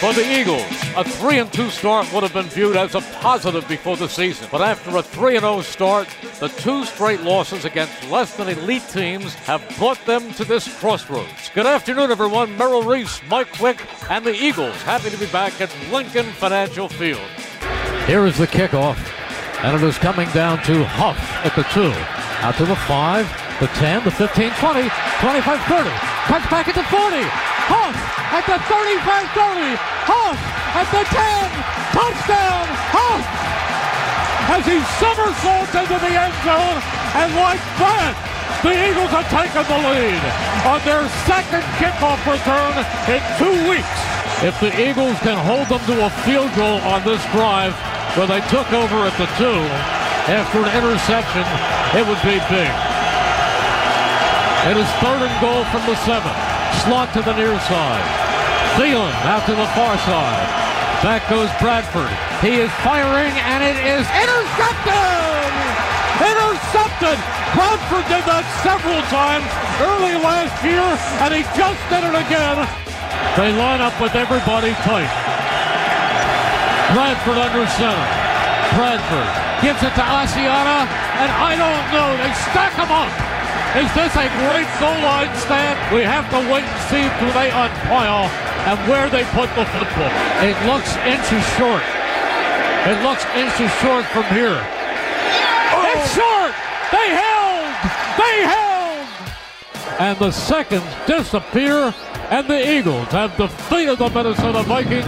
For the Eagles, a 3 and 2 start would have been viewed as a positive before the season. But after a 3 and 0 start, the two straight losses against less than elite teams have brought them to this crossroads. Good afternoon, everyone. Merrill Reese, Mike Quick, and the Eagles happy to be back at Lincoln Financial Field. Here is the kickoff, and it is coming down to Huff at the 2. Out to the 5, the 10, the 15, 20, 25, 30. Cuts back at the 40. Huff at the 35 30. Huff at the 10. Touchdown, Huff! As he somersaults into the end zone, and like that, the Eagles have taken the lead on their second kickoff return in two weeks. If the Eagles can hold them to a field goal on this drive, where they took over at the two after an interception, it would be big. It is third and goal from the seven. Slot to the near side. Thielen out to the far side. Back goes Bradford. He is firing and it is intercepted! Intercepted! Bradford did that several times early last year and he just did it again. They line up with everybody tight. Bradford under center. Bradford gives it to Asiata and I don't know. They stack them up. Is this a great goal line stand? We have to wait and see who they unpile and where they put the football. It looks inches short. It looks inches short from here. Oh. It's short! They held! They held! And the seconds disappear, and the Eagles have defeated the Minnesota Vikings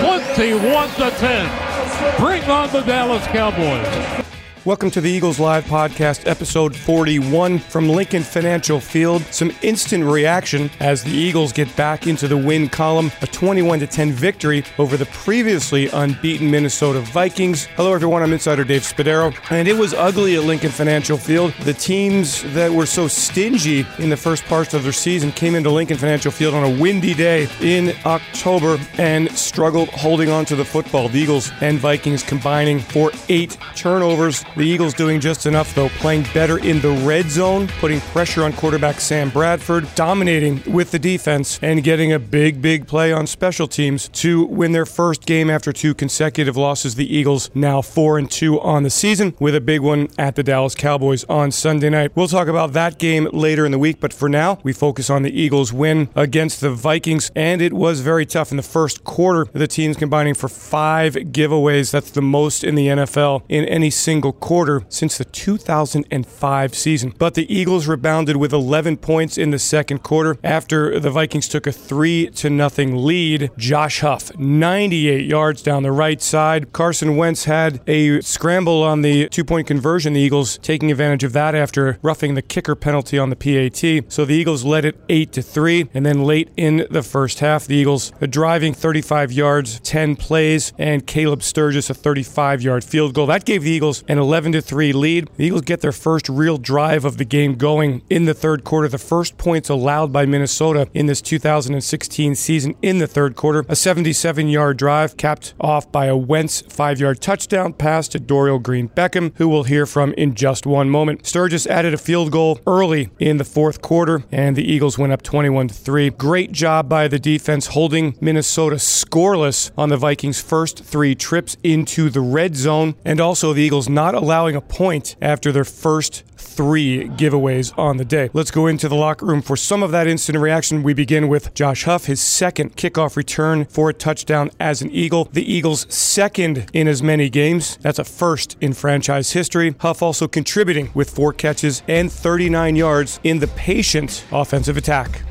21 to 10. Bring on the Dallas Cowboys. Welcome to the Eagles Live Podcast, episode 41 from Lincoln Financial Field. Some instant reaction as the Eagles get back into the win column. A 21 10 victory over the previously unbeaten Minnesota Vikings. Hello, everyone. I'm Insider Dave Spadaro, and it was ugly at Lincoln Financial Field. The teams that were so stingy in the first parts of their season came into Lincoln Financial Field on a windy day in October and struggled holding on to the football. The Eagles and Vikings combining for eight turnovers. The Eagles doing just enough, though, playing better in the red zone, putting pressure on quarterback Sam Bradford, dominating with the defense, and getting a big, big play on special teams to win their first game after two consecutive losses. The Eagles now 4 and 2 on the season, with a big one at the Dallas Cowboys on Sunday night. We'll talk about that game later in the week, but for now, we focus on the Eagles' win against the Vikings, and it was very tough in the first quarter. The teams combining for five giveaways. That's the most in the NFL in any single quarter since the 2005 season. But the Eagles rebounded with 11 points in the second quarter after the Vikings took a 3 to nothing lead. Josh Huff, 98 yards down the right side. Carson Wentz had a scramble on the two-point conversion. The Eagles taking advantage of that after roughing the kicker penalty on the PAT. So the Eagles led it 8 to 3 and then late in the first half, the Eagles a driving 35 yards, 10 plays and Caleb Sturgis a 35-yard field goal. That gave the Eagles an 11 to 3 lead. The Eagles get their first real drive of the game going in the third quarter. The first points allowed by Minnesota in this 2016 season in the third quarter. A 77 yard drive capped off by a Wentz five yard touchdown pass to Dorial Green Beckham, who we'll hear from in just one moment. Sturgis added a field goal early in the fourth quarter, and the Eagles went up 21 3. Great job by the defense holding Minnesota scoreless on the Vikings' first three trips into the red zone, and also the Eagles not allowing a point after their first three giveaways on the day. Let's go into the locker room for some of that instant reaction. We begin with Josh Huff, his second kickoff return for a touchdown as an Eagle. The Eagles' second in as many games. That's a first in franchise history. Huff also contributing with four catches and 39 yards in the patient offensive attack.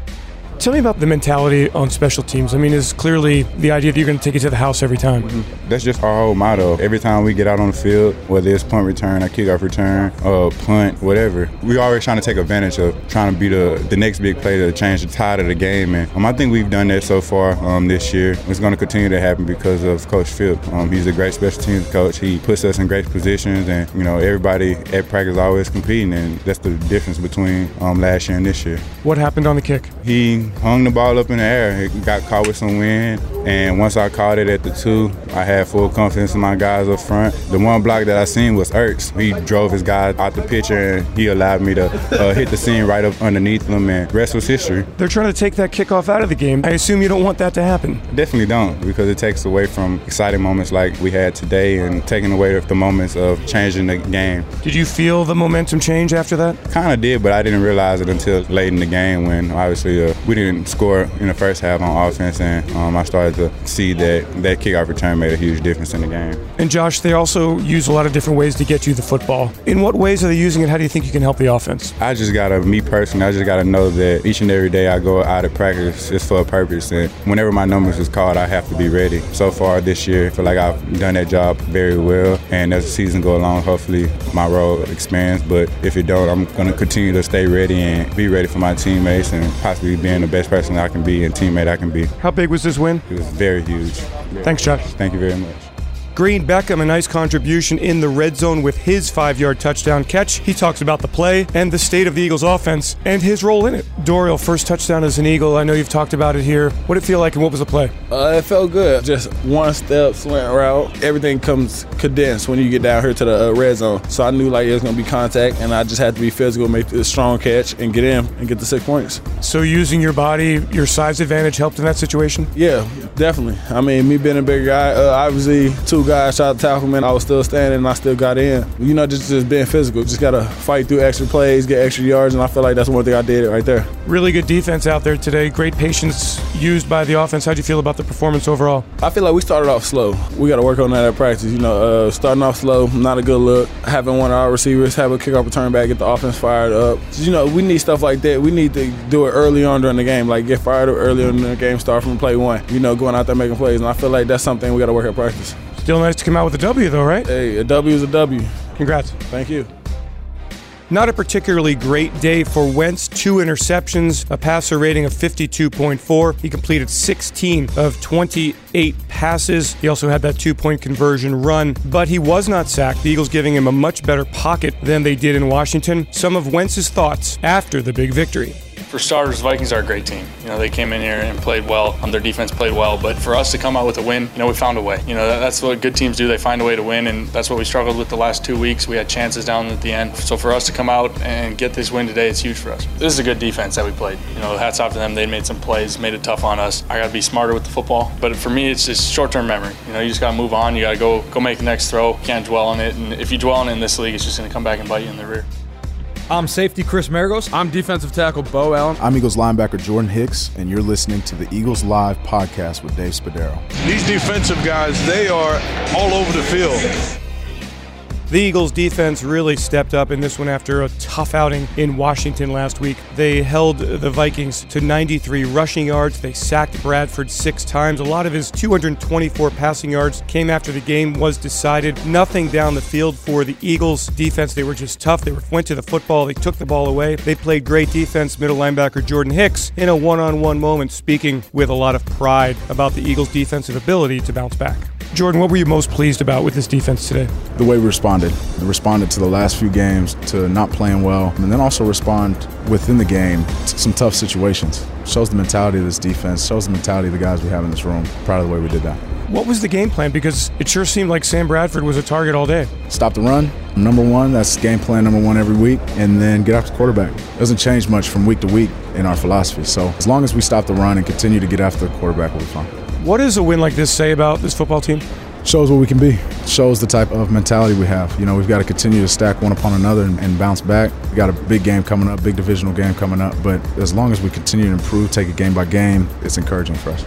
Tell me about the mentality on special teams. I mean, is clearly the idea that you're going to take it to the house every time. Mm-hmm. That's just our whole motto. Every time we get out on the field, whether it's punt return, or kickoff return, or punt, whatever, we are always trying to take advantage of trying to be the, the next big play to change the tide of the game. And um, I think we've done that so far um, this year. It's going to continue to happen because of Coach Fipp. Um, he's a great special teams coach. He puts us in great positions, and you know everybody at practice is always competing, and that's the difference between um, last year and this year. What happened on the kick? He hung the ball up in the air. It got caught with some wind. And once I caught it at the two, I had full confidence in my guys up front. The one block that I seen was Ertz. He drove his guy out the pitcher and he allowed me to uh, hit the seam right up underneath him, and rest was history. They're trying to take that kickoff out of the game. I assume you don't want that to happen. Definitely don't, because it takes away from exciting moments like we had today and taking away the moments of changing the game. Did you feel the momentum change after that? Kind of did, but I didn't realize it until late in the game when obviously uh, we didn't score in the first half on offense, and um, I started to see that that kickoff return made a huge difference in the game. And Josh, they also use a lot of different ways to get you the football. In what ways are they using it? How do you think you can help the offense? I just gotta, me personally, I just gotta know that each and every day I go out of practice is for a purpose, and whenever my numbers is called, I have to be ready. So far this year, I feel like I've done that job very well, and as the season go along, hopefully my role expands. But if it don't, I'm gonna continue to stay ready and be ready for my teammates and possibly being the best person I can be and teammate I can be. How big was this win? It was very huge. Thanks, Josh. Thank you very much. Green Beckham, a nice contribution in the red zone with his five yard touchdown catch. He talks about the play and the state of the Eagles offense and his role in it. Dorial, first touchdown as an Eagle. I know you've talked about it here. What did it feel like and what was the play? Uh, it felt good. Just one step, slant route. Everything comes condensed when you get down here to the uh, red zone. So I knew like it was going to be contact, and I just had to be physical, make a strong catch, and get in and get the six points. So using your body, your size advantage helped in that situation? Yeah, definitely. I mean, me being a bigger guy, uh, obviously two guys tried to tackle me, and I was still standing, and I still got in. You know, just just being physical. Just got to fight through extra plays, get extra yards, and I feel like that's one thing I did right there. Really good defense out there today. Great patience used by the offense. How'd you feel about the performance overall? I feel like we started off slow. We got to work on that at practice. You know, uh, starting off slow, not a good look. Having one of our receivers have a kickoff return back, get the offense fired up. You know, we need stuff like that. We need to do it early on during the game, like get fired up early in the game, start from play one. You know, going out there making plays, and I feel like that's something we got to work at practice. Still nice to come out with a W, though, right? Hey, a W is a W. Congrats. Thank you. Not a particularly great day for Wentz. Two interceptions, a passer rating of 52.4. He completed 16 of 28 passes. He also had that two point conversion run, but he was not sacked. The Eagles giving him a much better pocket than they did in Washington. Some of Wentz's thoughts after the big victory. For starters, Vikings are a great team. You know, they came in here and played well. Um, their defense played well. But for us to come out with a win, you know, we found a way. You know, that, that's what good teams do. They find a way to win, and that's what we struggled with the last two weeks. We had chances down at the end. So for us to come out and get this win today, it's huge for us. This is a good defense that we played. You know, hats off to them. They made some plays, made it tough on us. I got to be smarter with the football. But for me, it's just short-term memory. You know, you just got to move on. You got to go go make the next throw. Can't dwell on it. And if you dwell on it in this league, it's just going to come back and bite you in the rear. I'm safety Chris Maragos. I'm defensive tackle Beau Allen. I'm Eagles linebacker Jordan Hicks, and you're listening to the Eagles Live podcast with Dave Spadaro. These defensive guys, they are all over the field. The Eagles defense really stepped up in this one after a tough outing in Washington last week. They held the Vikings to 93 rushing yards. They sacked Bradford six times. A lot of his 224 passing yards came after the game was decided. Nothing down the field for the Eagles defense. They were just tough. They went to the football. They took the ball away. They played great defense. Middle linebacker Jordan Hicks in a one-on-one moment speaking with a lot of pride about the Eagles defensive ability to bounce back. Jordan, what were you most pleased about with this defense today? The way we responded. We responded to the last few games to not playing well, and then also respond within the game to some tough situations. Shows the mentality of this defense, shows the mentality of the guys we have in this room. Proud of the way we did that. What was the game plan? Because it sure seemed like Sam Bradford was a target all day. Stop the run, number one. That's game plan number one every week. And then get after the quarterback. Doesn't change much from week to week in our philosophy. So as long as we stop the run and continue to get after the quarterback, we'll be fine. What does a win like this say about this football team? Shows what we can be. Shows the type of mentality we have. You know, we've got to continue to stack one upon another and, and bounce back. We got a big game coming up, big divisional game coming up. But as long as we continue to improve, take it game by game, it's encouraging for us.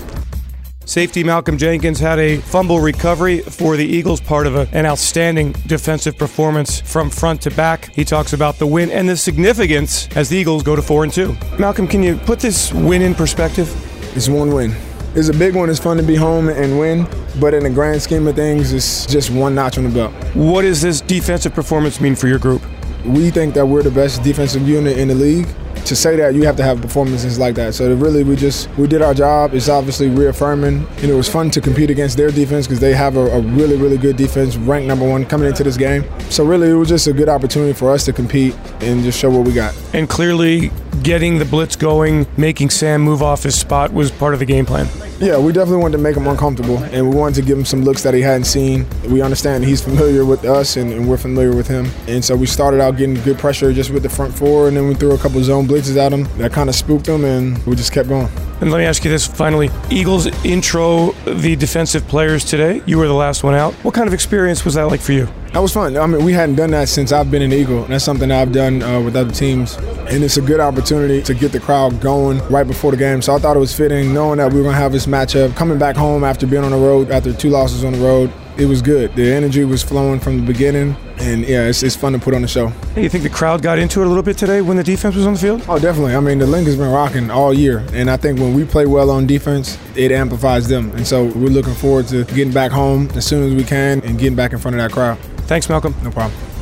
Safety Malcolm Jenkins had a fumble recovery for the Eagles, part of a, an outstanding defensive performance from front to back. He talks about the win and the significance as the Eagles go to 4 and 2. Malcolm, can you put this win in perspective? It's one win. It's a big one. It's fun to be home and win, but in the grand scheme of things, it's just one notch on the belt. What does this defensive performance mean for your group? We think that we're the best defensive unit in the league. To say that, you have to have performances like that. So really, we just we did our job. It's obviously reaffirming. Know, it was fun to compete against their defense because they have a, a really, really good defense, ranked number one coming into this game. So really, it was just a good opportunity for us to compete and just show what we got. And clearly, getting the blitz going, making Sam move off his spot was part of the game plan. Yeah, we definitely wanted to make him uncomfortable, and we wanted to give him some looks that he hadn't seen. We understand he's familiar with us, and, and, we're familiar with him. And so we started out getting good pressure just with the front four, and then we threw a couple zone blitzes at him that kind of spooked him, and we just kept going. And let me ask you this finally Eagles intro the defensive players today. You were the last one out. What kind of experience was that like for you? That was fun. I mean, we hadn't done that since I've been an Eagle. That's something I've done uh, with other teams. And it's a good opportunity to get the crowd going right before the game. So I thought it was fitting, knowing that we were going to have this matchup. Coming back home after being on the road, after two losses on the road, it was good. The energy was flowing from the beginning, and yeah, it's, it's fun to put on the show. Hey, you think the crowd got into it a little bit today when the defense was on the field? Oh, definitely. I mean, the Linc has been rocking all year, and I think when we play well on defense, it amplifies them. And so we're looking forward to getting back home as soon as we can and getting back in front of that crowd. Thanks, Malcolm. No problem.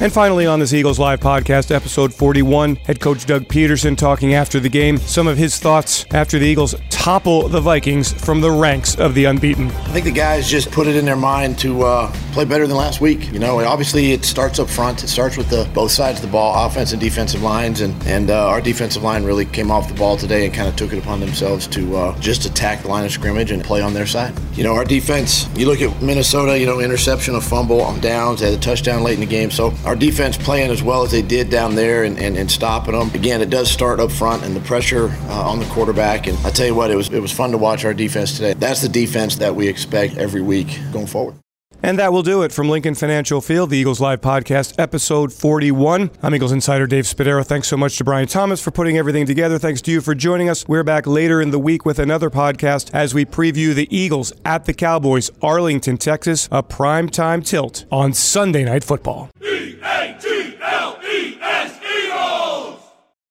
And finally, on this Eagles Live podcast, episode 41, head coach Doug Pederson talking after the game, some of his thoughts after the Eagles topple the Vikings from the ranks of the unbeaten. I think the guys just put it in their mind to uh, play better than last week. You know, obviously it starts up front. It starts with the both sides of the ball, offense and defensive lines, and and uh, our defensive line really came off the ball today and kind of took it upon themselves to uh, just attack the line of scrimmage and play on their side. You know, our defense. You look at Minnesota. You know, interception, a fumble on downs, they had a touchdown late in the game. So our defense playing as well as they did down there and, and, and stopping them. Again, it does start up front and the pressure uh, on the quarterback. And I tell you what, it was it was fun to watch our defense today. That's the defense that we expect every week going forward. And that will do it from Lincoln Financial Field, the Eagles Live Podcast, episode 41. I'm Eagles Insider Dave Spadaro. Thanks so much to Brian Thomas for putting everything together. Thanks to you for joining us. We're back later in the week with another podcast as we preview the Eagles at the Cowboys, Arlington, Texas, a primetime tilt on Sunday Night Football.